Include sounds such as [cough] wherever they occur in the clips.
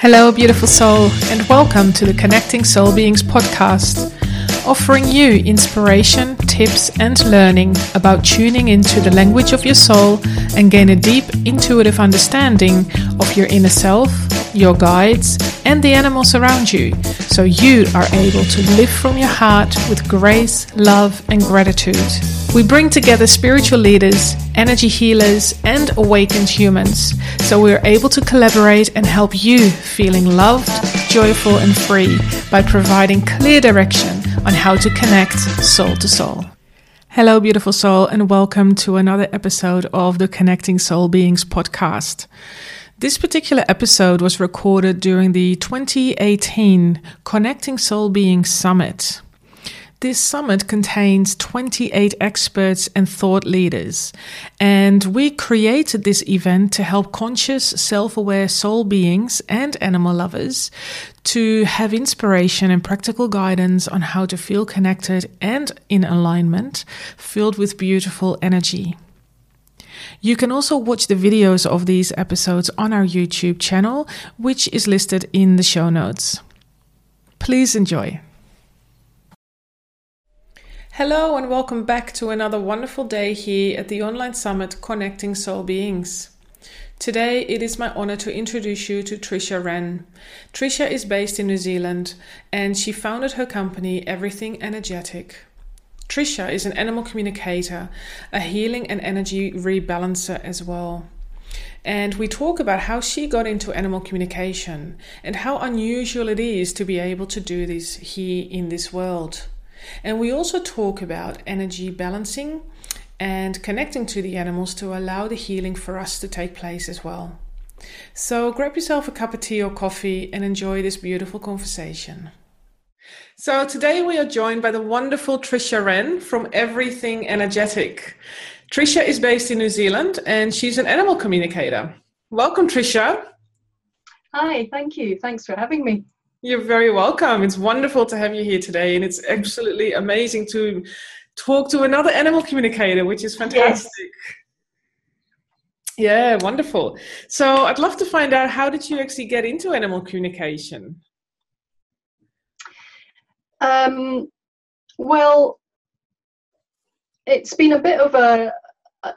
Hello, beautiful soul, and welcome to the Connecting Soul Beings podcast, offering you inspiration, tips, and learning about tuning into the language of your soul and gain a deep intuitive understanding of your inner self, your guides, and the animals around you, so you are able to live from your heart with grace, love, and gratitude. We bring together spiritual leaders, energy healers, and awakened humans so we're able to collaborate and help you feeling loved, joyful, and free by providing clear direction on how to connect soul to soul. Hello, beautiful soul, and welcome to another episode of the Connecting Soul Beings podcast. This particular episode was recorded during the 2018 Connecting Soul Beings Summit. This summit contains 28 experts and thought leaders, and we created this event to help conscious, self aware soul beings and animal lovers to have inspiration and practical guidance on how to feel connected and in alignment, filled with beautiful energy. You can also watch the videos of these episodes on our YouTube channel, which is listed in the show notes. Please enjoy. Hello, and welcome back to another wonderful day here at the online summit Connecting Soul Beings. Today, it is my honor to introduce you to Trisha Wren. Trisha is based in New Zealand and she founded her company Everything Energetic. Trisha is an animal communicator, a healing and energy rebalancer as well. And we talk about how she got into animal communication and how unusual it is to be able to do this here in this world. And we also talk about energy balancing and connecting to the animals to allow the healing for us to take place as well. So grab yourself a cup of tea or coffee and enjoy this beautiful conversation. So today we are joined by the wonderful Trisha Wren from Everything Energetic. Trisha is based in New Zealand and she's an animal communicator. Welcome, Trisha. Hi, thank you. Thanks for having me. You're very welcome. It's wonderful to have you here today, and it's absolutely amazing to talk to another animal communicator, which is fantastic. Yes. Yeah, wonderful. So, I'd love to find out how did you actually get into animal communication? Um, well, it's been a bit of a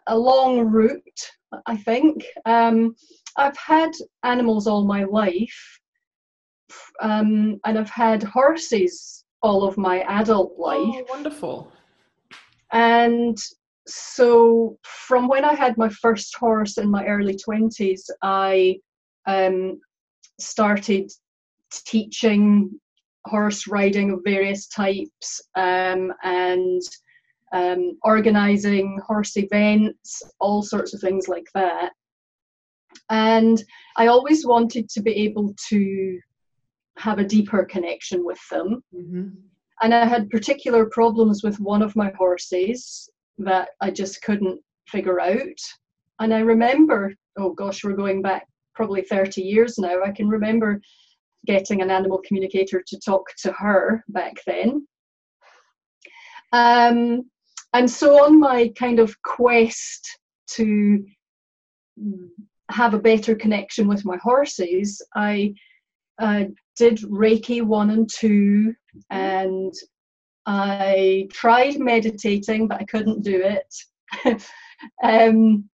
a long route, I think. Um, I've had animals all my life, um, and I've had horses all of my adult oh, life. Oh, wonderful. And so, from when I had my first horse in my early 20s, I um, started teaching horse riding of various types um, and um, organizing horse events, all sorts of things like that. And I always wanted to be able to have a deeper connection with them. Mm-hmm. And I had particular problems with one of my horses that I just couldn't figure out. And I remember, oh gosh, we're going back probably 30 years now. I can remember getting an animal communicator to talk to her back then. Um, and so, on my kind of quest to have a better connection with my horses, I uh, did Reiki 1 and 2, and I tried meditating, but I couldn't do it. [laughs] um,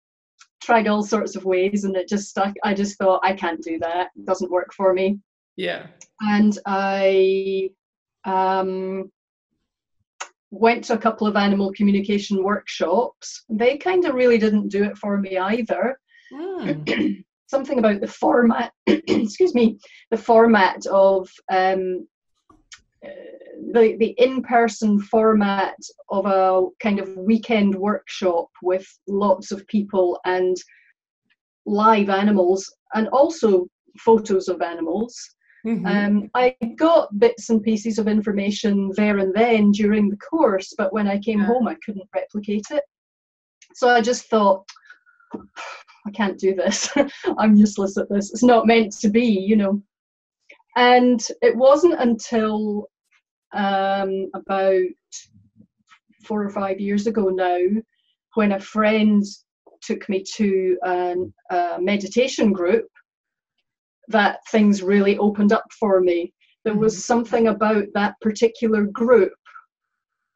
tried all sorts of ways, and it just stuck. I just thought, I can't do that. It doesn't work for me. Yeah. And I um, went to a couple of animal communication workshops. They kind of really didn't do it for me either. Mm. [clears throat] something about the format [clears throat] excuse me the format of um, uh, the the in-person format of a kind of weekend workshop with lots of people and live animals and also photos of animals mm-hmm. um, I got bits and pieces of information there and then during the course, but when I came yeah. home, I couldn't replicate it. So I just thought, I can't do this. [laughs] I'm useless at this. It's not meant to be, you know. And it wasn't until um, about four or five years ago now when a friend took me to an, a meditation group that things really opened up for me. There was mm-hmm. something about that particular group.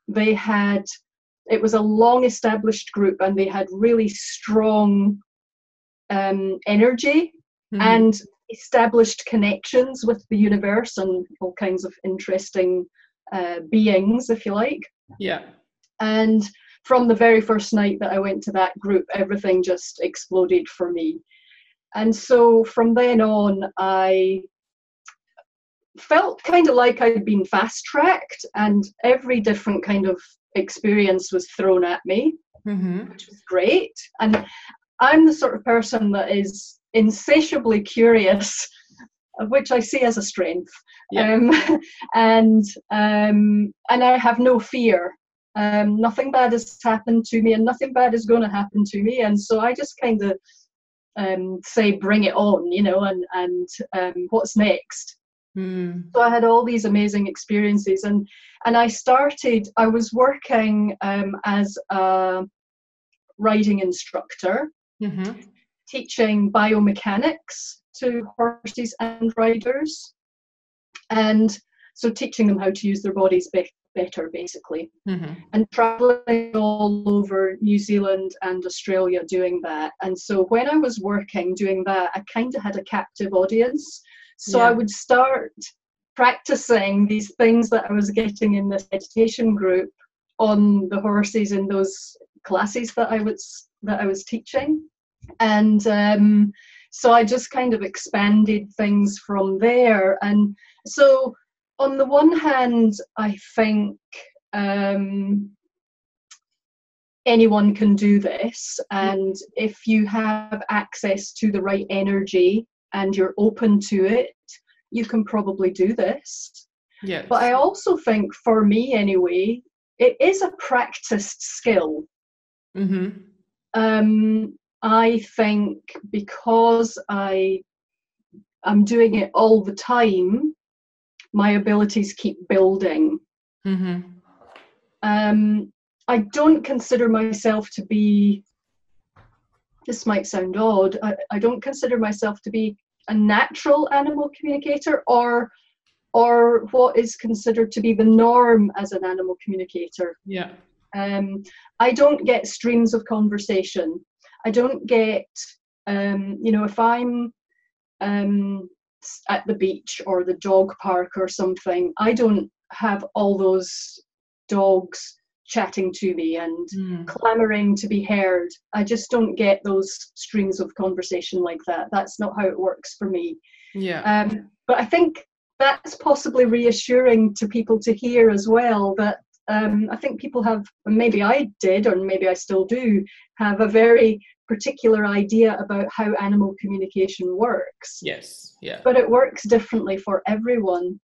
They had, it was a long established group and they had really strong um, energy mm-hmm. and established connections with the universe and all kinds of interesting uh, beings, if you like. Yeah. And from the very first night that I went to that group, everything just exploded for me. And so from then on, I felt kind of like I'd been fast tracked, and every different kind of experience was thrown at me, mm-hmm. which was great. And I'm the sort of person that is insatiably curious, which I see as a strength. Yeah. Um, [laughs] and um, and I have no fear. Um, nothing bad has happened to me, and nothing bad is going to happen to me. And so I just kind of um, say, "Bring it on," you know, and and um, what's next. Mm. So I had all these amazing experiences, and and I started. I was working um, as a riding instructor, mm-hmm. teaching biomechanics to horses and riders, and so teaching them how to use their bodies be- better, basically, mm-hmm. and traveling all over New Zealand and Australia doing that. And so when I was working doing that, I kind of had a captive audience. So yeah. I would start practicing these things that I was getting in this meditation group on the horses in those classes that I was that I was teaching, and um, so I just kind of expanded things from there. And so on the one hand, I think um, anyone can do this, and if you have access to the right energy and you're open to it, you can probably do this. Yes. But I also think, for me anyway, it is a practiced skill. Mm-hmm. Um, I think because I am doing it all the time, my abilities keep building. Mm-hmm. Um, I don't consider myself to be, this might sound odd, I, I don't consider myself to be a natural animal communicator or or what is considered to be the norm as an animal communicator. Yeah. Um, I don't get streams of conversation. I don't get, um, you know, if I'm um, at the beach or the dog park or something, I don't have all those dogs chatting to me and mm. clamoring to be heard. I just don't get those streams of conversation like that. That's not how it works for me. Yeah. Um, but I think that's possibly reassuring to people to hear as well that um, I think people have, maybe I did, or maybe I still do, have a very particular idea about how animal communication works. Yes, yeah. But it works differently for everyone.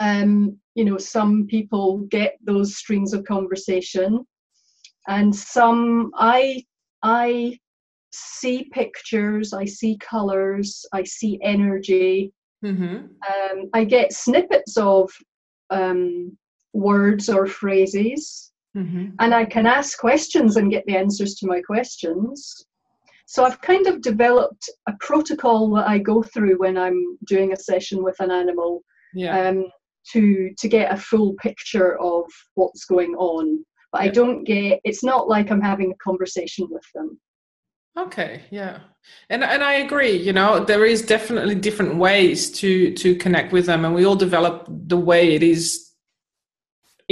Um, you know, some people get those streams of conversation, and some I I see pictures, I see colors, I see energy. Mm-hmm. Um, I get snippets of um, words or phrases Mm-hmm. And I can ask questions and get the answers to my questions. So I've kind of developed a protocol that I go through when I'm doing a session with an animal yeah. um, to to get a full picture of what's going on. But yeah. I don't get. It's not like I'm having a conversation with them. Okay, yeah, and and I agree. You know, there is definitely different ways to to connect with them, and we all develop the way it is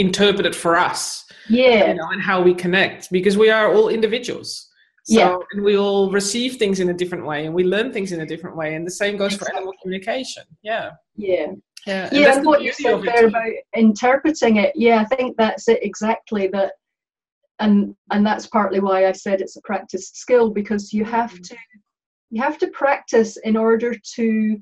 interpreted for us yeah you know, and how we connect because we are all individuals so yeah. and we all receive things in a different way and we learn things in a different way and the same goes exactly. for animal communication yeah yeah yeah, and, yeah, and what you said there about interpreting it yeah i think that's it exactly that and and that's partly why i said it's a practiced skill because you have mm. to you have to practice in order to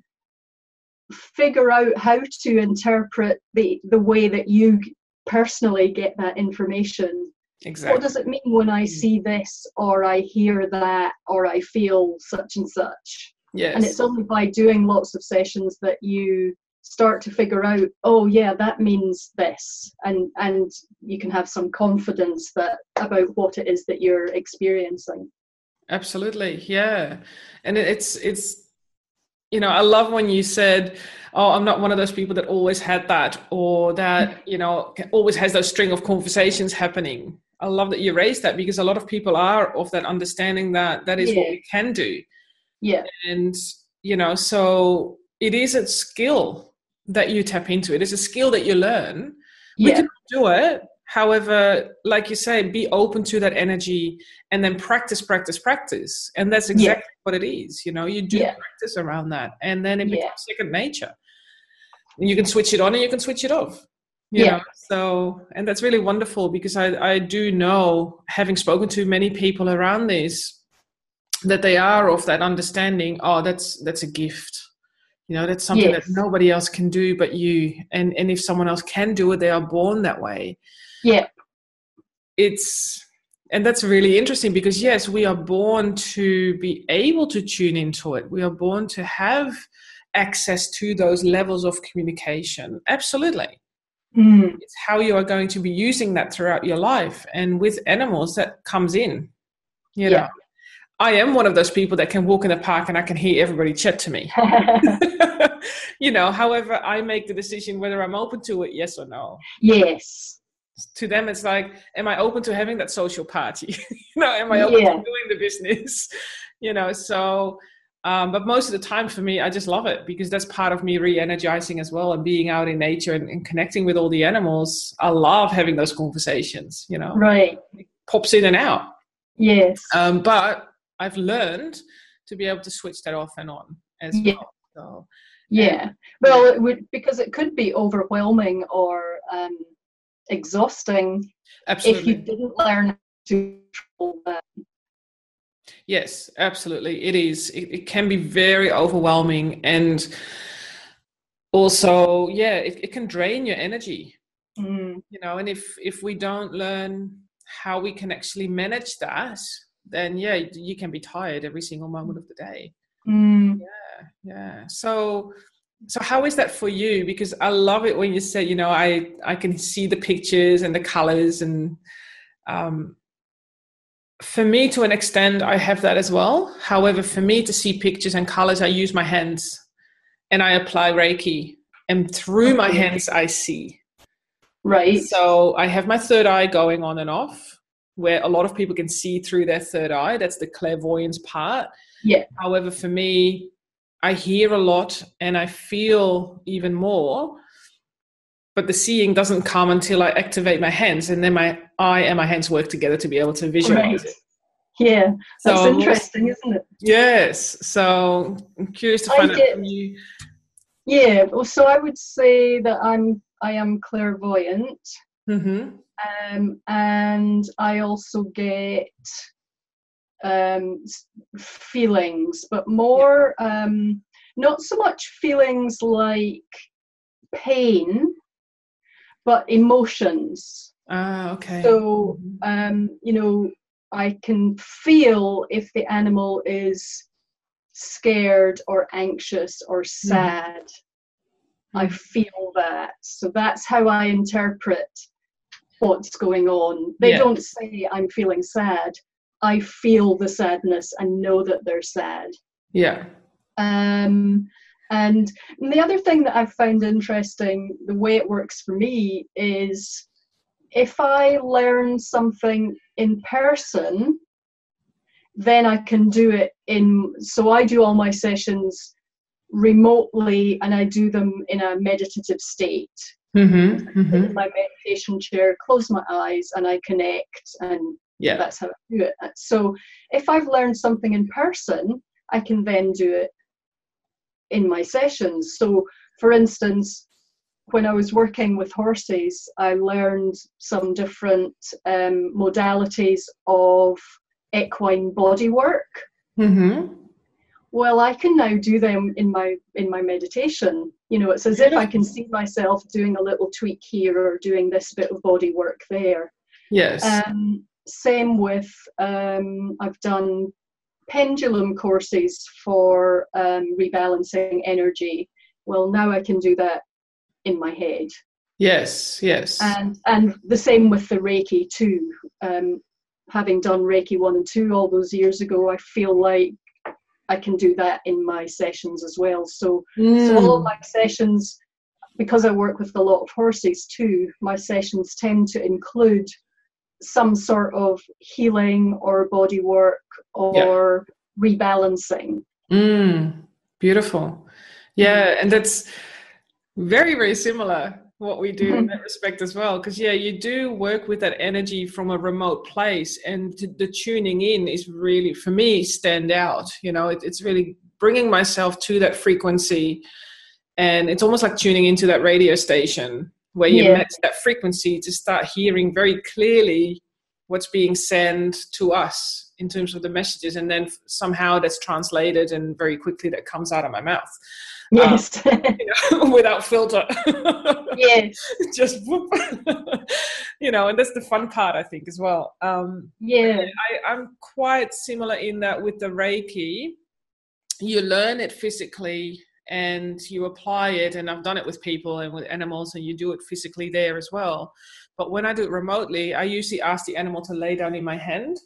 figure out how to interpret the the way that you personally get that information. Exactly. What does it mean when I mm. see this, or I hear that, or I feel such and such? Yes. And it's only by doing lots of sessions that you start to figure out, oh yeah, that means this, and and you can have some confidence that about what it is that you're experiencing. Absolutely, yeah, and it's it's you know, I love when you said, "Oh, I'm not one of those people that always had that, or that mm-hmm. you know always has those string of conversations happening." I love that you raised that because a lot of people are of that understanding that that is yeah. what we can do. Yeah. And you know, so it is a skill that you tap into. It is a skill that you learn. We can do it. However, like you say, be open to that energy and then practice, practice, practice. And that's exactly yeah. what it is. You know, you do yeah. practice around that and then it becomes second nature. And you can switch it on and you can switch it off. You yeah. Know? So, and that's really wonderful because I, I do know, having spoken to many people around this, that they are of that understanding. Oh, that's that's a gift. You know, that's something yes. that nobody else can do but you. And and if someone else can do it, they are born that way. Yeah. It's and that's really interesting because yes, we are born to be able to tune into it. We are born to have access to those levels of communication. Absolutely. Mm. It's how you are going to be using that throughout your life. And with animals, that comes in. You know, yeah. I am one of those people that can walk in the park and I can hear everybody chat to me. [laughs] [laughs] you know, however, I make the decision whether I'm open to it, yes or no. Yes. To them, it's like, am I open to having that social party? [laughs] you know, am I open yeah. to doing the business? [laughs] you know, so um, but most of the time for me, I just love it because that's part of me re-energizing as well and being out in nature and, and connecting with all the animals. I love having those conversations, you know. Right. It pops in and out. Yes. Um, but I've learned to be able to switch that off and on as yeah. well. So, yeah. Well, it would because it could be overwhelming or um, exhausting Absolutely. if you didn't learn to control that Yes, absolutely. It is. It, it can be very overwhelming and also, yeah, it, it can drain your energy. Mm. You know, and if if we don't learn how we can actually manage that, then yeah, you can be tired every single moment of the day. Mm. Yeah, yeah. So so how is that for you? Because i love it when you say you know i i can see the pictures and the colors and um for me to an extent i have that as well. However for me to see pictures and colors i use my hands and i apply reiki and through my hands i see. Right. So i have my third eye going on and off where a lot of people can see through their third eye. That's the clairvoyance part. Yeah. However for me i hear a lot and i feel even more but the seeing doesn't come until I activate my hands, and then my eye and my hands work together to be able to visualize right. it. Yeah, that's so, interesting, isn't it? Yes. So I'm curious to find I out get, from you. Yeah. Well, so I would say that I'm I am clairvoyant, mm-hmm. um, and I also get um, feelings, but more yeah. um, not so much feelings like pain but emotions. Ah, okay. So, um, you know, I can feel if the animal is scared or anxious or mm-hmm. sad. Mm. I mm-hmm. feel that. So that's how I interpret what's going on. They yeah. don't say, I'm feeling sad. I feel the sadness and know that they're sad. Yeah. Um, and the other thing that I've found interesting, the way it works for me, is if I learn something in person, then I can do it in. So I do all my sessions remotely and I do them in a meditative state. Mm-hmm, mm-hmm. In my meditation chair, close my eyes, and I connect, and yeah. that's how I do it. So if I've learned something in person, I can then do it in my sessions. So, for instance, when I was working with horses, I learned some different um, modalities of equine body work. Mm-hmm. Well, I can now do them in my in my meditation. You know, it's as if I can see myself doing a little tweak here or doing this bit of body work there. Yes. Um, same with um, I've done pendulum courses for um, rebalancing energy. Well, now I can do that in my head. Yes, yes. And and the same with the Reiki too. Um, having done Reiki one and two all those years ago, I feel like I can do that in my sessions as well. So, mm. so all of my sessions, because I work with a lot of horses too, my sessions tend to include some sort of healing or body work or yeah. rebalancing. Mm, beautiful. Yeah, and that's very, very similar what we do in that respect as well because yeah you do work with that energy from a remote place and the tuning in is really for me stand out you know it, it's really bringing myself to that frequency and it's almost like tuning into that radio station where you yeah. match that frequency to start hearing very clearly what's being sent to us in terms of the messages and then somehow that's translated and very quickly that comes out of my mouth Yes. Um, [laughs] you know, [laughs] without filter. [laughs] yes. Just whoop. you know, and that's the fun part, I think, as well. Um, yeah. I, I'm quite similar in that with the Reiki, you learn it physically and you apply it and i've done it with people and with animals and you do it physically there as well. But when i do it remotely i usually ask the animal to lay down in my hand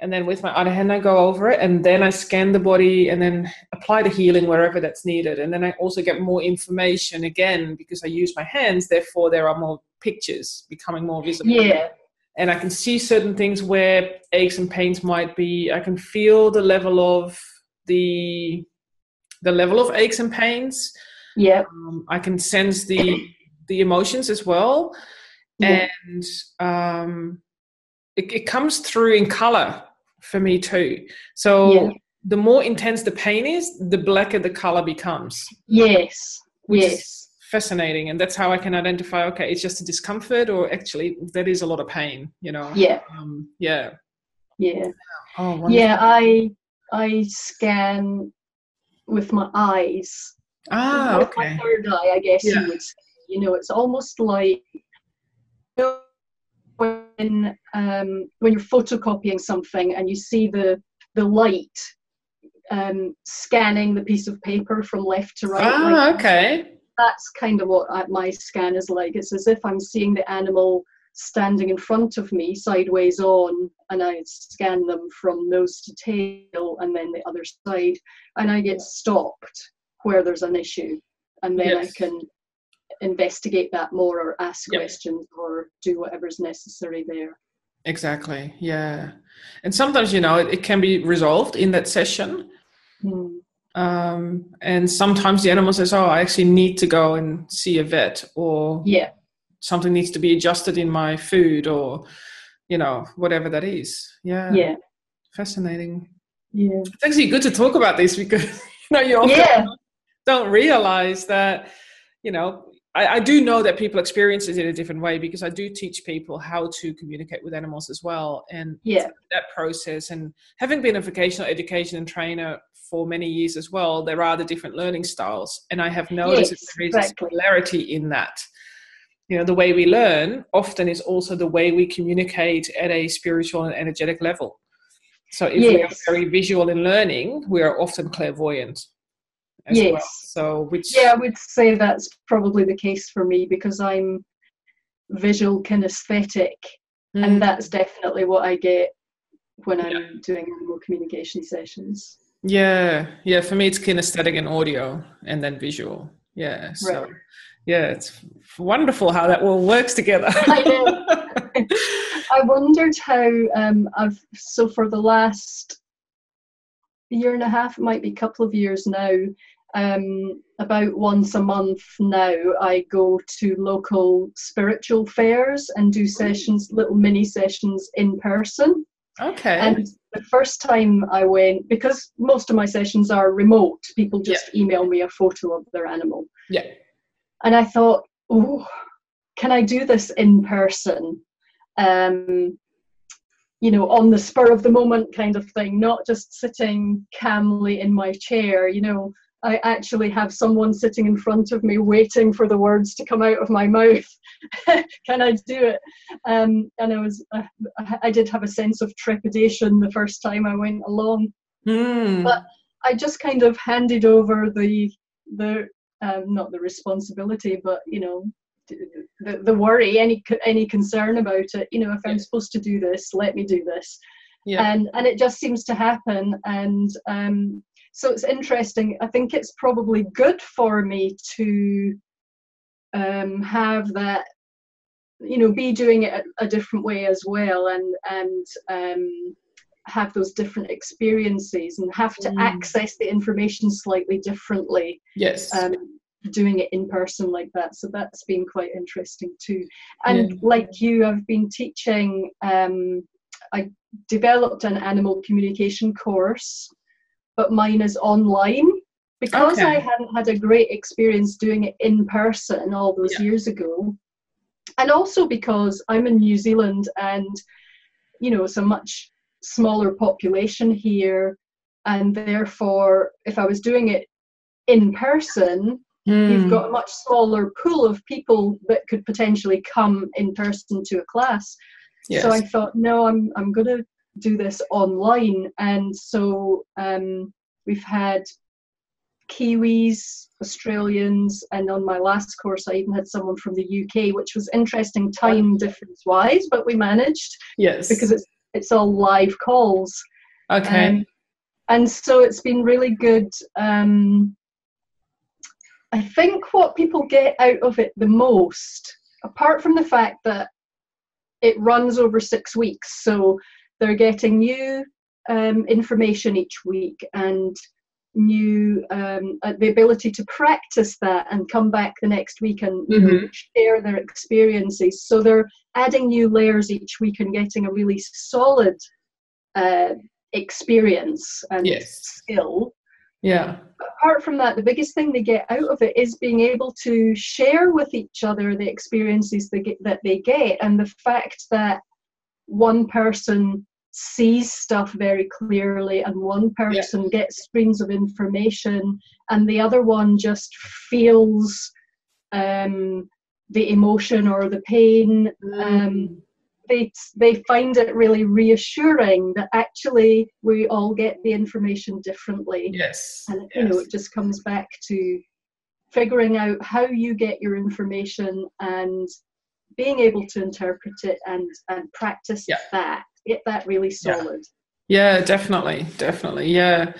and then with my other hand i go over it and then i scan the body and then apply the healing wherever that's needed. And then i also get more information again because i use my hands therefore there are more pictures becoming more visible. Yeah. And i can see certain things where aches and pains might be. I can feel the level of the the level of aches and pains yeah um, i can sense the the emotions as well yeah. and um it, it comes through in color for me too. So yeah. the more intense the pain is, the blacker the color becomes. Yes. yes. fascinating. And that's how I can identify, okay, it's just a discomfort or actually that is a lot of pain, you know? Yeah. Um, yeah. Yeah. Oh, yeah. I, I scan with my eyes. Ah, with okay. My third eye, I guess yeah. you would say. You know, it's almost like when um, when you're photocopying something and you see the the light um, scanning the piece of paper from left to right. Ah, like, okay. That's kind of what my scan is like. It's as if I'm seeing the animal standing in front of me, sideways on, and I scan them from nose to tail and then the other side, and I get stopped where there's an issue, and then yes. I can investigate that more or ask yep. questions or do whatever's necessary there. Exactly. Yeah. And sometimes, you know, it, it can be resolved in that session. Hmm. Um, and sometimes the animal says, Oh, I actually need to go and see a vet or yeah, something needs to be adjusted in my food or, you know, whatever that is. Yeah. Yeah. Fascinating. Yeah. It's actually good to talk about this because, [laughs] you know, you often yeah. don't realize that, you know, I, I, do know that people experience it in a different way because I do teach people how to communicate with animals as well. And yeah. that process and having been a vocational education and trainer for many years as well, there are the different learning styles. And I have noticed yes, there is exactly. a similarity in that. You know, the way we learn often is also the way we communicate at a spiritual and energetic level. So if yes. we are very visual in learning, we are often clairvoyant yes. Well. So which Yeah, I would say that's probably the case for me because I'm visual kinesthetic mm. and that's definitely what I get when I'm doing animal communication sessions. Yeah, yeah. For me, it's kinesthetic and audio, and then visual. Yeah. So, right. Yeah, it's wonderful how that all works together. [laughs] I know. [laughs] I wondered how um, I've so for the last year and a half, it might be a couple of years now, um, about once a month now, I go to local spiritual fairs and do sessions, little mini sessions in person. Okay. And the first time I went, because most of my sessions are remote, people just yeah. email me a photo of their animal. Yeah. And I thought, oh, can I do this in person? Um, you know, on the spur of the moment kind of thing, not just sitting calmly in my chair, you know, I actually have someone sitting in front of me waiting for the words to come out of my mouth. [laughs] Can I do it? Um, and I was, uh, I did have a sense of trepidation the first time I went along, mm. but I just kind of handed over the the um, not the responsibility, but you know, the, the worry, any any concern about it. You know, if I'm supposed to do this, let me do this. yeah. and and it just seems to happen and um, so it's interesting i think it's probably good for me to um, have that you know be doing it a, a different way as well and and um, have those different experiences and have to mm. access the information slightly differently yes um, doing it in person like that so that's been quite interesting too and yeah. like you i've been teaching um, i developed an animal communication course but mine is online because okay. i hadn't had a great experience doing it in person all those yeah. years ago and also because i'm in new zealand and you know it's a much smaller population here and therefore if i was doing it in person mm. you've got a much smaller pool of people that could potentially come in person to a class yes. so i thought no i'm i'm going to do this online and so um, we've had kiwis australians and on my last course i even had someone from the uk which was interesting time difference wise but we managed yes because it's it's all live calls. Okay. Um, and so it's been really good. Um, I think what people get out of it the most, apart from the fact that it runs over six weeks, so they're getting new um, information each week and new um, uh, the ability to practice that and come back the next week and mm-hmm. share their experiences so they're adding new layers each week and getting a really solid uh, experience and yes. skill yeah apart from that the biggest thing they get out of it is being able to share with each other the experiences they get, that they get and the fact that one person sees stuff very clearly and one person yeah. gets streams of information and the other one just feels um, the emotion or the pain mm. um, they they find it really reassuring that actually we all get the information differently yes and yes. you know it just comes back to figuring out how you get your information and being able to interpret it and and practice yeah. that get that really solid. Yeah. yeah, definitely, definitely, yeah,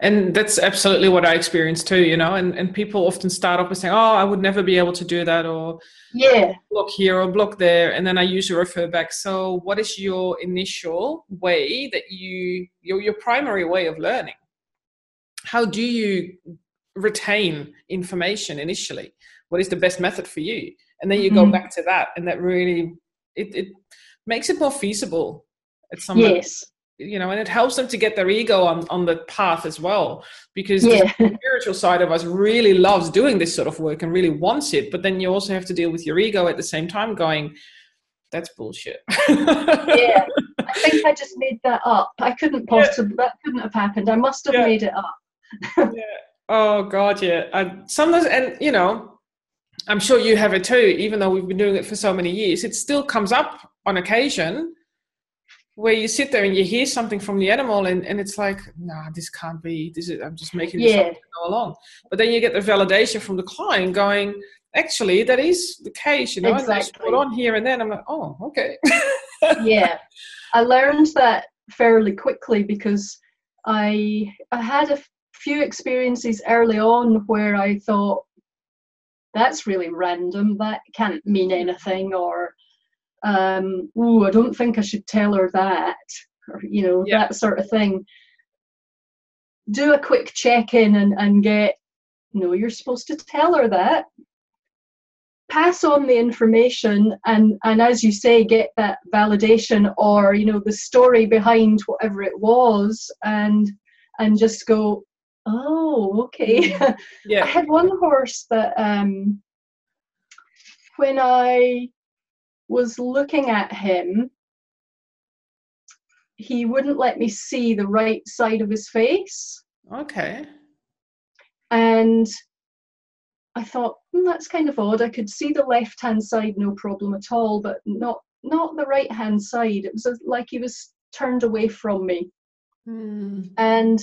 and that's absolutely what I experienced too. You know, and and people often start off with saying, "Oh, I would never be able to do that," or "Yeah, block here or block there," and then I usually refer back. So, what is your initial way that you your your primary way of learning? How do you retain information initially? What is the best method for you? And then you mm-hmm. go back to that, and that really it, it makes it more feasible it's someone yes. you know and it helps them to get their ego on on the path as well because yeah. the [laughs] spiritual side of us really loves doing this sort of work and really wants it but then you also have to deal with your ego at the same time going that's bullshit. Yeah. [laughs] I think i just made that up. I couldn't possibly yeah. that couldn't have happened. I must have yeah. made it up. [laughs] Yeah. Oh god yeah. I, sometimes and you know i'm sure you have it too even though we've been doing it for so many years it still comes up on occasion where you sit there and you hear something from the animal and, and it's like nah this can't be this is i'm just making this yeah. up go along but then you get the validation from the client going actually that is the case you know exactly. and on here and then i'm like oh okay [laughs] yeah i learned that fairly quickly because i i had a few experiences early on where i thought that's really random that can't mean anything or um, oh, I don't think I should tell her that, or, you know, yeah. that sort of thing. Do a quick check in and, and get, no, you're supposed to tell her that. Pass on the information and, and as you say, get that validation or, you know, the story behind whatever it was and and just go, oh, okay. Mm. [laughs] Yeah. I had one horse that um when I was looking at him, he wouldn't let me see the right side of his face. Okay. And I thought hmm, that's kind of odd. I could see the left hand side no problem at all, but not not the right hand side. It was like he was turned away from me. Mm. And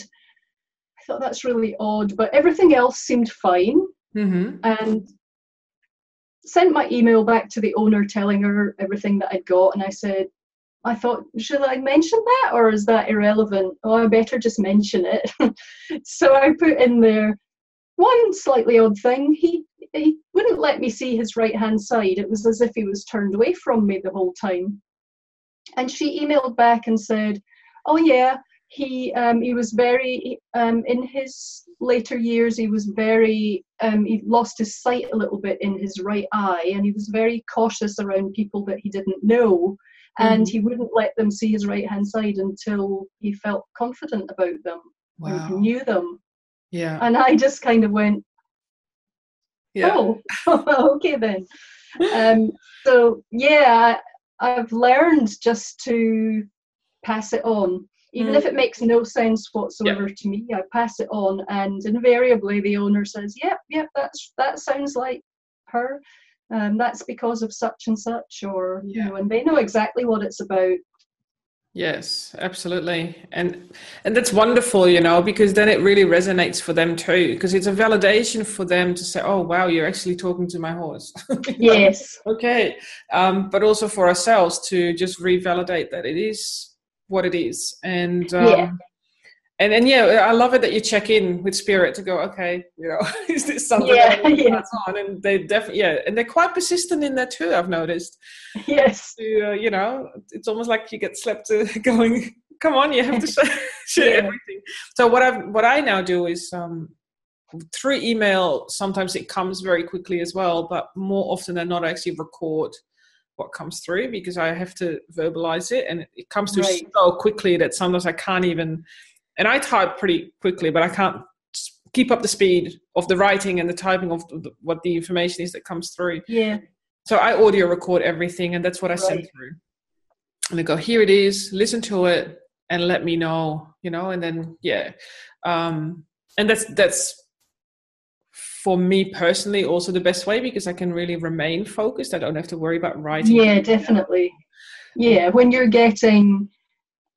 I thought that's really odd, but everything else seemed fine. Mm-hmm. And sent my email back to the owner telling her everything that I'd got, and I said, I thought, should I mention that or is that irrelevant? Oh, I better just mention it. [laughs] so I put in there one slightly odd thing. He he wouldn't let me see his right hand side. It was as if he was turned away from me the whole time. And she emailed back and said, "Oh yeah, he um, he was very um, in his later years. He was very um, he lost his sight a little bit in his right eye, and he was very cautious around people that he didn't know." and mm. he wouldn't let them see his right hand side until he felt confident about them wow. and knew them. Yeah. And I just kind of went, yeah. oh, [laughs] okay then. um, so yeah, I've learned just to pass it on. Even mm. if it makes no sense whatsoever to me, I pass it on, and invariably the owner says, "Yep, yep, that's that sounds like her." um, that's because of such and such or yeah. you know and they know exactly what it's about. Yes absolutely. And and that's wonderful you know because then it really resonates for them too because it's a validation for them to say oh wow you're actually talking to my horse. [laughs] Yes. Okay. Um, but also for ourselves to just revalidate that it is what it is and um, yeah and and yeah, I love it that you check in with spirit to go, okay, you know, [laughs] is this something yeah, yeah. on? And they definitely, yeah, and they're quite persistent in that too. I've noticed. Yes. To, uh, you know, it's almost like you get slept to [laughs] going. Come on, you have to share, [laughs] share yeah. everything. So what I what I now do is um, through email. Sometimes it comes very quickly as well, but more often than not, I actually record what comes through because I have to verbalize it, and it comes through right. so quickly that sometimes I can't even and I type pretty quickly, but I can't keep up the speed of the writing and the typing of the, what the information is that comes through. Yeah. So I audio record everything, and that's what I right. send through. And I go, here it is. Listen to it, and let me know. You know, and then yeah, um, and that's that's for me personally also the best way because I can really remain focused. I don't have to worry about writing. Yeah, definitely. Yeah, when you're getting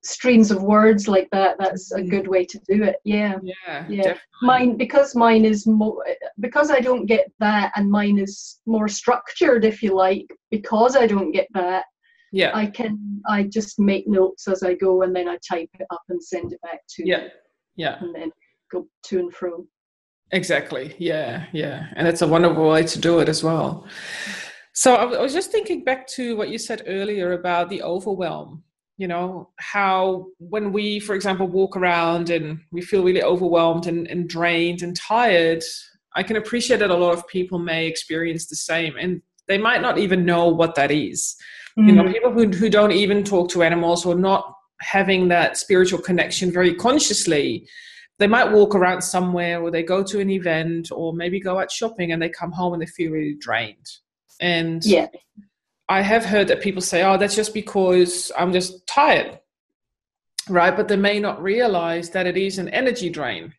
streams of words like that that's a mm. good way to do it yeah yeah yeah definitely. mine because mine is more because i don't get that and mine is more structured if you like because i don't get that yeah i can i just make notes as i go and then i type it up and send it back to yeah yeah and then go to and fro exactly yeah yeah and it's a wonderful way to do it as well so I was just thinking back to what you said earlier about the overwhelm you know how when we for example walk around and we feel really overwhelmed and, and drained and tired i can appreciate that a lot of people may experience the same and they might not even know what that is mm. you know mm. people who, who don't even talk to animals or not having that spiritual connection very consciously they might walk around somewhere or they go to an event or maybe go out shopping and they come home and they feel really drained and yeah I have heard that people say, oh, that's just because I'm just tired, right? But they may not realize that it is an energy drain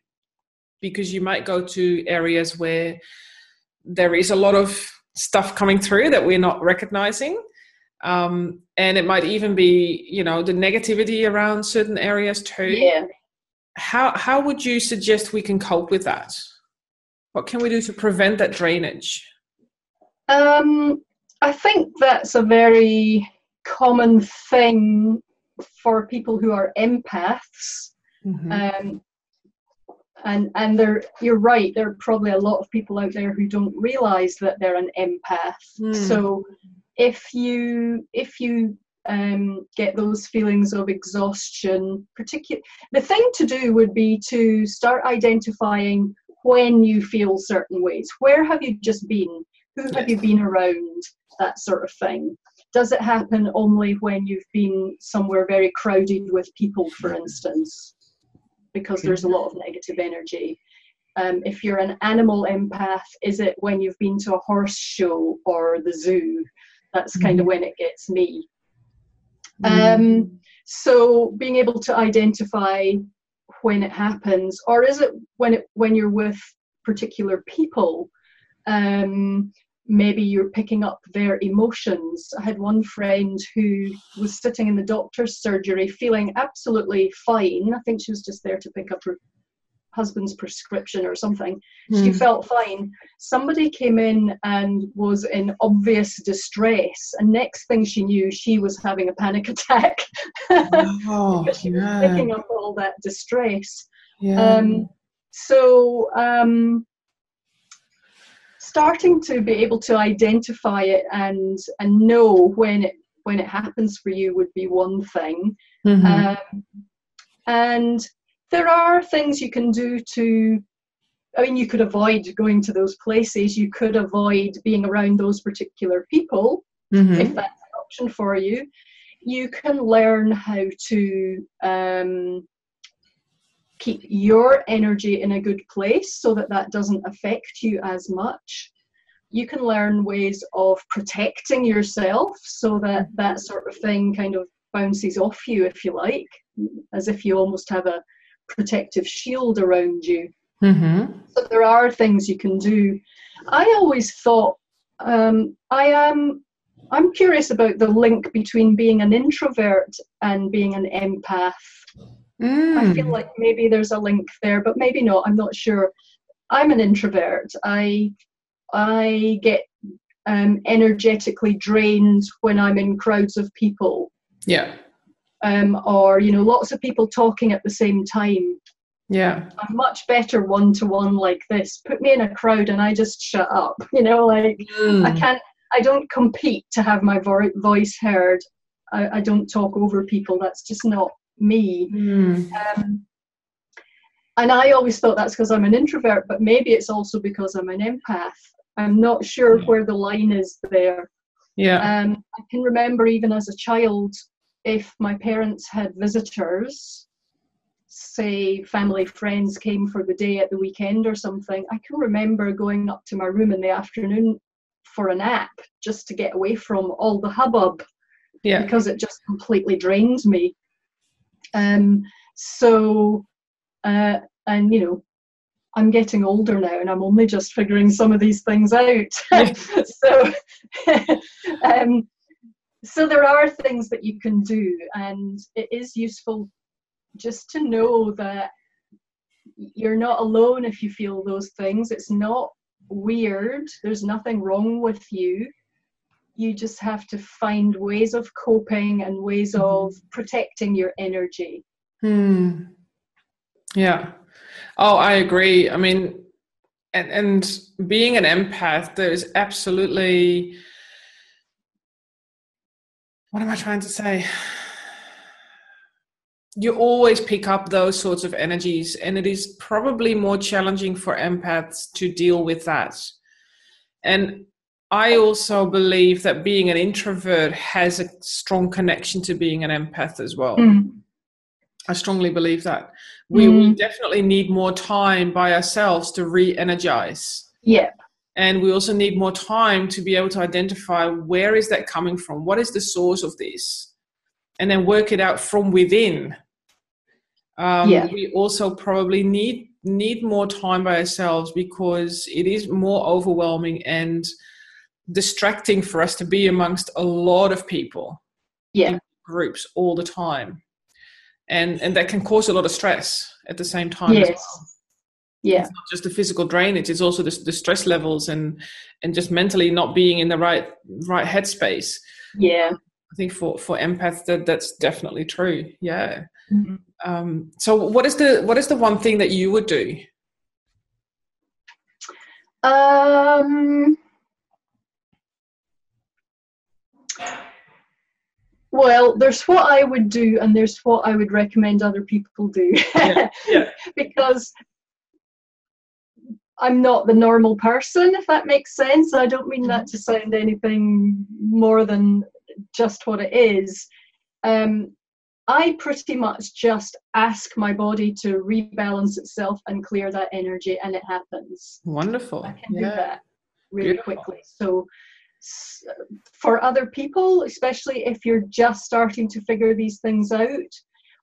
because you might go to areas where there is a lot of stuff coming through that we're not recognizing. Um, and it might even be, you know, the negativity around certain areas too. Yeah. How, how would you suggest we can cope with that? What can we do to prevent that drainage? Um, I think that's a very common thing for people who are empaths. Mm-hmm. Um, and and there, you're right. There are probably a lot of people out there who don't realize that they're an empath. Mm. So if you if you um, get those feelings of exhaustion, particular the thing to do would be to start identifying when you feel certain ways. Where have you just been? Who have you been around? that sort of thing. Does it happen only when you've been somewhere very crowded with people, for instance? Because there's a lot of negative energy. Um, if you're an animal empath, is it when you've been to a horse show or the zoo? That's kind of when it gets me. Mm Um, so being able to identify when it happens, or is it when it when you're with particular people? Um, maybe you're picking up their emotions. I had one friend who was sitting in the doctor's surgery feeling absolutely fine. I think she was just there to pick up her husband's prescription or something. Mm. She Hmm. felt fine. Somebody came in and was in obvious distress, and next thing she knew, she was having a panic [laughs] attack Oh, because she was yeah. picking up all that distress. yeah. Um, so um, starting to be able to identify it and and know when it when it happens for you would be one thing. Mhm. Um, and there are things you can do to, I mean, you could avoid going to those places, you could avoid being around those particular people Mhm. if that's an option for you. You can learn how to um, keep your energy in a good place so that that doesn't affect you as much. You can learn ways of protecting yourself so that that sort of thing kind of bounces off you, if you like, as if you almost have a protective shield around you. Mhm. So there are things you can do. I always thought um, I am. I'm curious about the link between being an introvert and being an empath. I feel Mm. like maybe there's a link there, but maybe not. I'm not sure. I'm an introvert. I I get um, energetically drained when I'm in crowds of people, Yeah. Um, or you know, lots of people talking at the same time. Yeah. I'm much better one to one like this. Put me in a crowd and I just shut up. [laughs] You know, like I Mm. can't. I don't compete to have my vo- voice heard. I, I don't talk over people. That's just not me. Mm. Um, and I always thought that's because I'm an introvert, but maybe it's also because I'm an empath. I'm not sure Yeah. where the line is there. Yeah. Um, I can remember even as a child, if my parents had visitors, say family friends came for the day at the weekend or something, I can remember going up to my room in the afternoon for a nap just to get away from all the hubbub Yeah. because it just completely drains me. Um, so, uh, and you know, I'm getting older now, and I'm only just figuring some of these things out. [laughs] So, [laughs] um, so there are things that you can do, and it is useful just to know that you're not alone if you feel those things. It's not weird. There's nothing wrong with you you just have to find ways of coping and ways of protecting your energy. Hmm. Yeah. Oh, I agree. I mean, and and being an empath, there's absolutely. What am I trying to say? You always pick up those sorts of energies, and it is probably more challenging for empaths to deal with that. And I also believe that being an introvert has a strong connection to being an empath as well. I strongly believe that. We, we Mm. definitely need more time by ourselves to re energize. Yeah, And we also need more time to be able to identify where is that coming from? What is the source of this? And then work it out from within. Um, Yeah. We also probably need need more time by ourselves because it is more overwhelming and distracting for us to be amongst a lot of people yeah, groups all the time and and that can cause a lot of stress at the same time as yes, well yeah, it's not just the physical drainage it's also the, the stress levels and and just mentally not being in the right right headspace yeah. i think for for empaths that that's definitely true yeah Mhm. um so what is the what is the one thing that you would do Um, well, there's what I would do, and there's what I would recommend other people do. Yeah, yeah. [laughs] because I'm not the normal person, if that makes sense. I don't mean that to sound anything more than just what it is. Um, I pretty much just ask my body to rebalance itself and clear that energy, and it happens. wonderful I can do that really Beautiful. quickly. So, for other people, especially if you're just starting to figure these things out,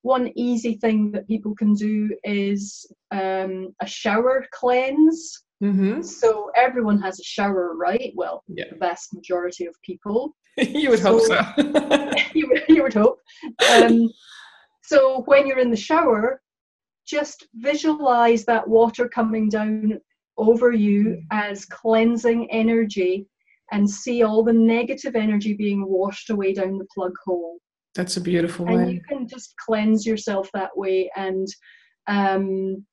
one easy thing that people can do is um, a shower cleanse. mm-hmm. So, everyone has a shower, right? Well, Yeah. the vast majority of people. [laughs] you would hope so [laughs] you, would- you would hope. Um, so, when you're in the shower, just visualize that water coming down over you mm. as cleansing energy and see all the negative energy being washed away down the plug hole. That's a beautiful and way. you can just cleanse yourself that way and um,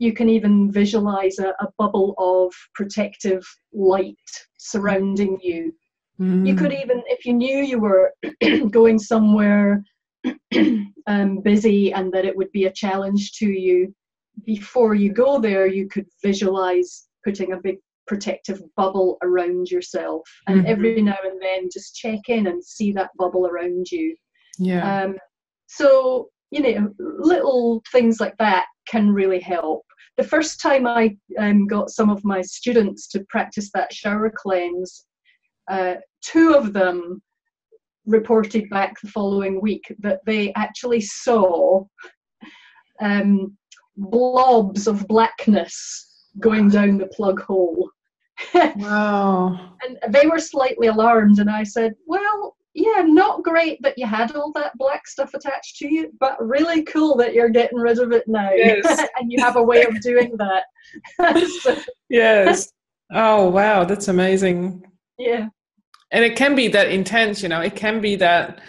you can even visualize a, a, bubble of protective light surrounding you. Mm. You could mm. even, if you knew you were [clears throat] going somewhere [clears throat] um, busy and that it would be a challenge to you, before you go there, you could visualize putting a big protective bubble around yourself. And mm-hmm. every now and then, just check in and see that bubble around you. Yeah. Um, so, you know, little things like that can really help. The first time I um, got some of my students to practice that shower cleanse, uh, two of them reported back the following week that they actually saw um, blobs of blackness going down the plug hole. [laughs] wow. And they were slightly alarmed, and I said, Well, yeah, not great that you had all that black stuff attached to you, but really cool that you're getting rid of it now. Yes. [laughs] and you have a way of doing that. so. [laughs] Yes. Oh, wow. That's amazing. Yeah. And it can be that intense, you know, it can be that.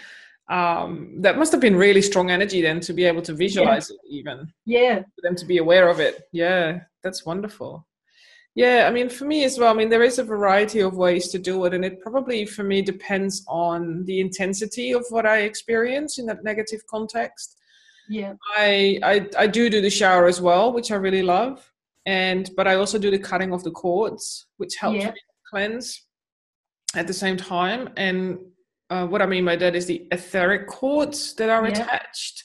Um, that must have been really strong energy then to be able to visualize yeah. it even yeah for them to be aware of it yeah that's wonderful yeah, I mean, for me as well, I mean, there is a variety of ways to do it, and it probably for me depends on the intensity of what I experience in that negative context. Yeah, I I, I do do the shower as well, which I really love, and but I also do the cutting of the cords, which helps yeah. me cleanse at the same time. And uh, what I mean by that is the etheric cords that are yeah. attached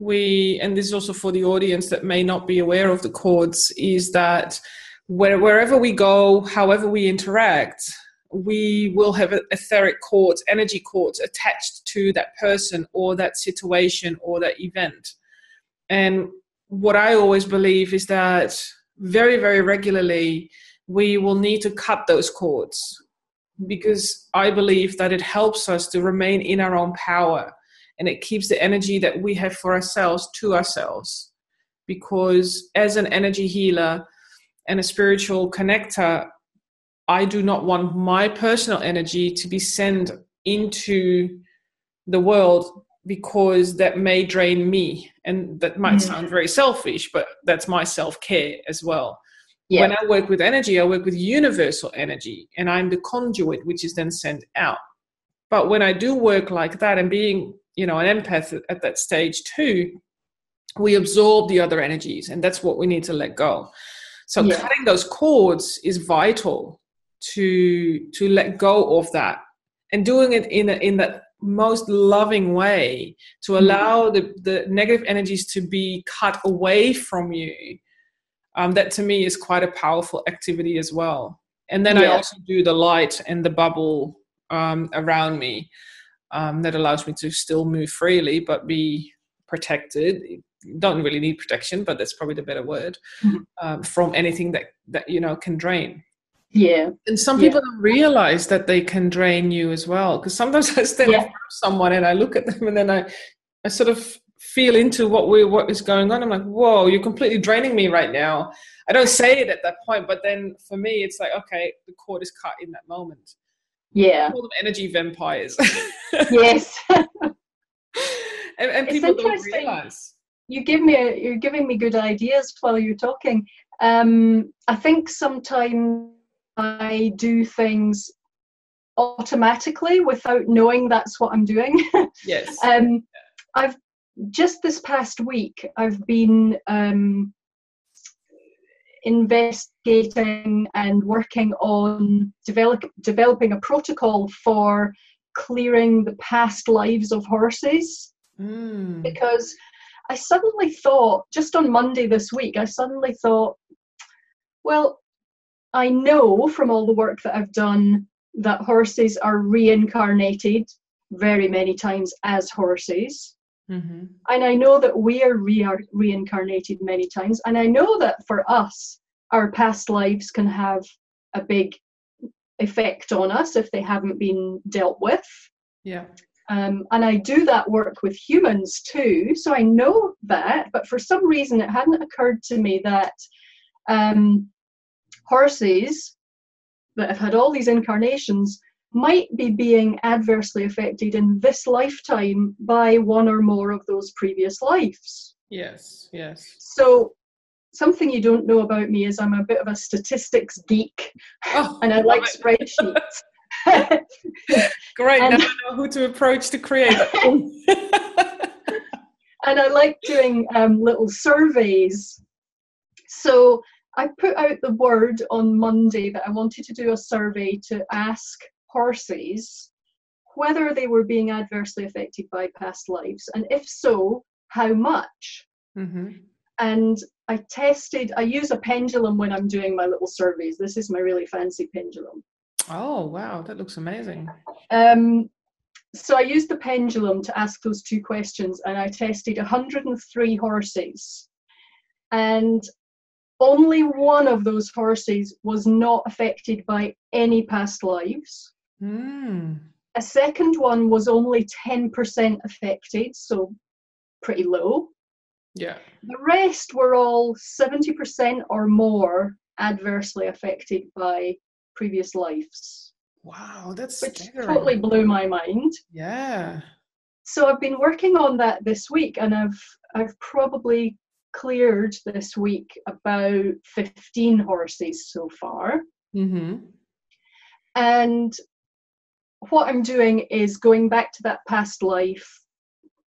we and this is also for the audience that may not be aware of the cords is that where, wherever we go, however we interact, we will have etheric cords, energy cords attached to that person or that situation or that event. And what I always believe is that very, very regularly we will need to cut those cords because I believe that it helps us to remain in our own power and it keeps the energy that we have for ourselves to ourselves. Because as an energy healer, and a spiritual connector, I do not want my personal energy to be sent into the world because that may drain me. And that might mm. sound very selfish, but that's my self care as well. Yeah. When I work with energy, I work with universal energy, and I'm the conduit which is then sent out. But when I do work like that and being, you know, an empath at that stage too, we absorb the other energies, and that's what we need to let go. So yeah. cutting those cords is vital to to let go of that and doing it in a, in the most loving way to mm-hmm. allow the, the negative energies to be cut away from you um, that to me is quite a powerful activity as well and then yeah. i also do the light and the bubble um, around me um, that allows me to still move freely but be protected don't really need protection, but that's probably the better word mm-hmm. um, from anything that that you know can drain. Yeah, and some people yeah. don't realize that they can drain you as well. Because sometimes [laughs] I stand yeah. in front of someone and I look at them, and then I I sort of feel into what we what is going on. I'm like, whoa, you're completely draining me right now. I don't say it at that point, but then for me, it's like, okay, the cord is cut in that moment. Yeah, I call them energy vampires. [laughs] yes. [laughs] and, and people don't realize you give me a, you're giving me good ideas while you're talking. Um, I think sometimes I do things automatically without knowing that's what I'm doing. [laughs] Yes. um, I've just this past week I've been um, investigating and working on develop, developing a protocol for clearing the past lives of horses mm. because I suddenly thought, just on Monday this week, I suddenly thought, well, I know from all the work that I've done that horses are reincarnated very many times as horses. Mm-hmm. And I know that we are re- reincarnated many times. And I know that for us, our past lives can have a big effect on us if they haven't been dealt with. Yeah. Um, and I do that work with humans too, so I know that. But for some reason, it hadn't occurred to me that um, horses that have had all these incarnations might be being adversely affected in this lifetime by one or more of those previous lives. Yes, yes. So, something you don't know about me is I'm a bit of a statistics geek oh, and I like spreadsheets. [laughs] Great, and, now I know who to approach to create [laughs] and I like doing um, little surveys. So I put out the word on Monday that I wanted to do a survey to ask horses whether they were being adversely affected by past lives, and if so, how much. Mm-hmm. And I tested, I use a pendulum when I'm doing my little surveys. This is my really fancy pendulum. Oh, wow, that looks amazing. Um, so I used the pendulum to ask those two questions, and I tested 103 horses. And only one of those horses was not affected by any past lives. Mm. A second one was only 10% affected, so pretty low. Yeah. The rest were all 70% or more adversely affected by previous lives. Wow, that's which staggering. totally blew my mind. Yeah. So I've been working on that this week, and I've I've probably cleared this week about fifteen horses so far. Mm-hmm. And what I'm doing is going back to that past life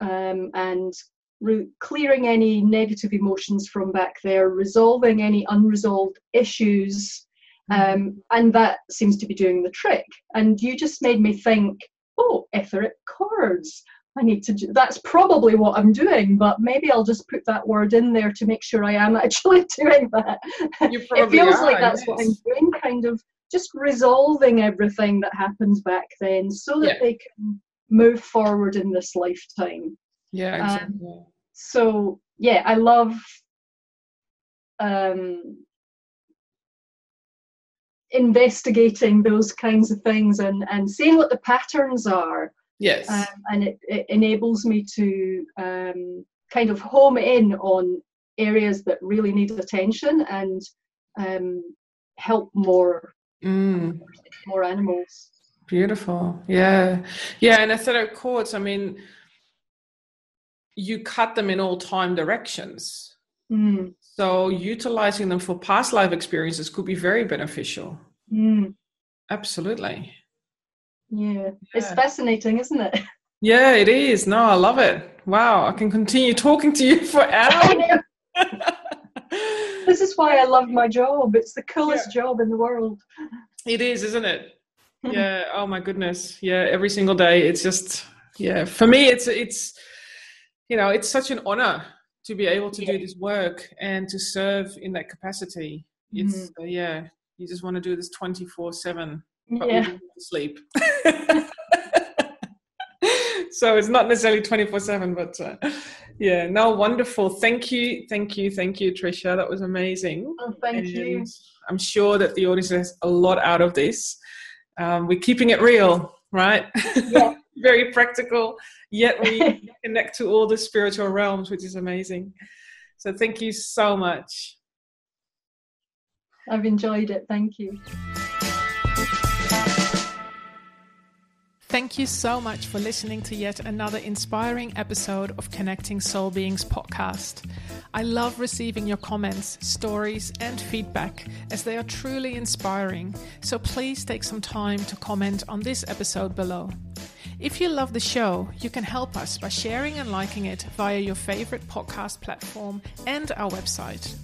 um, and re- clearing any negative emotions from back there, resolving any unresolved issues um, and that seems to be doing the trick. And you just made me think, oh, etheric cords. I need to do that's probably what I'm doing, but maybe I'll just put that word in there to make sure I am [laughs] actually doing that. it feels are, like that's yes. what I'm doing, kind of just resolving everything that happens back then so that yeah. they can move forward in this lifetime. Yeah, um, exactly. Um, so yeah, I love um investigating those kinds of things and, and seeing what the patterns are. Yes. Um, and it, it, enables me to um, kind of home in on areas that really need attention and um, help more mm. more animals. Beautiful. Yeah. Yeah. And etheric cords, I mean, you cut them in all time directions. Mm. So utilizing them for past life experiences could be very beneficial. Mm. Absolutely. Yeah. yeah. It's fascinating, isn't it? [laughs] Yeah, it is. No, I love it. Wow, I can continue talking to you [laughs] for hours. [laughs] this is why I love my job. It's the coolest yeah. job in the world. It is, isn't it? yeah. Oh my goodness. Yeah. Every single day, it's just yeah. For me, it's it's you know it's such an honor to be able to yeah. do this work and to serve in that capacity. It's mm-hmm. uh, yeah, you just want to do this twenty four seven. Yeah, sleep. [laughs] so it's not necessarily 24 7 but uh, yeah no wonderful thank you thank you thank you trisha that was amazing oh, thank and you i'm sure that the audience has a lot out of this um, we're keeping it real right yeah. [laughs] very practical yet we [laughs] connect to all the spiritual realms, which is amazing. So thank you so much. I've enjoyed it. Thank you. Thank you so much for listening to yet another inspiring episode of Connecting Soul Beings podcast. I love receiving your comments, stories, and feedback as they are truly inspiring. So please take some time to comment on this episode below. If you love the show, you can help us by sharing and liking it via your favorite podcast platform and our website.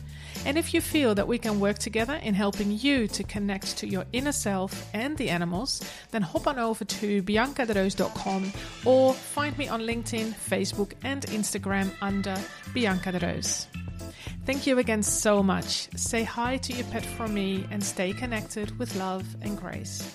And if you feel that we can work together in helping you to connect to your inner self and the animals, then hop on over to biancaderoos.com or find me on LinkedIn, Facebook, and Instagram under Bianca de Roos. Thank you again so much. Say hi to your pet from me and stay connected with love and grace.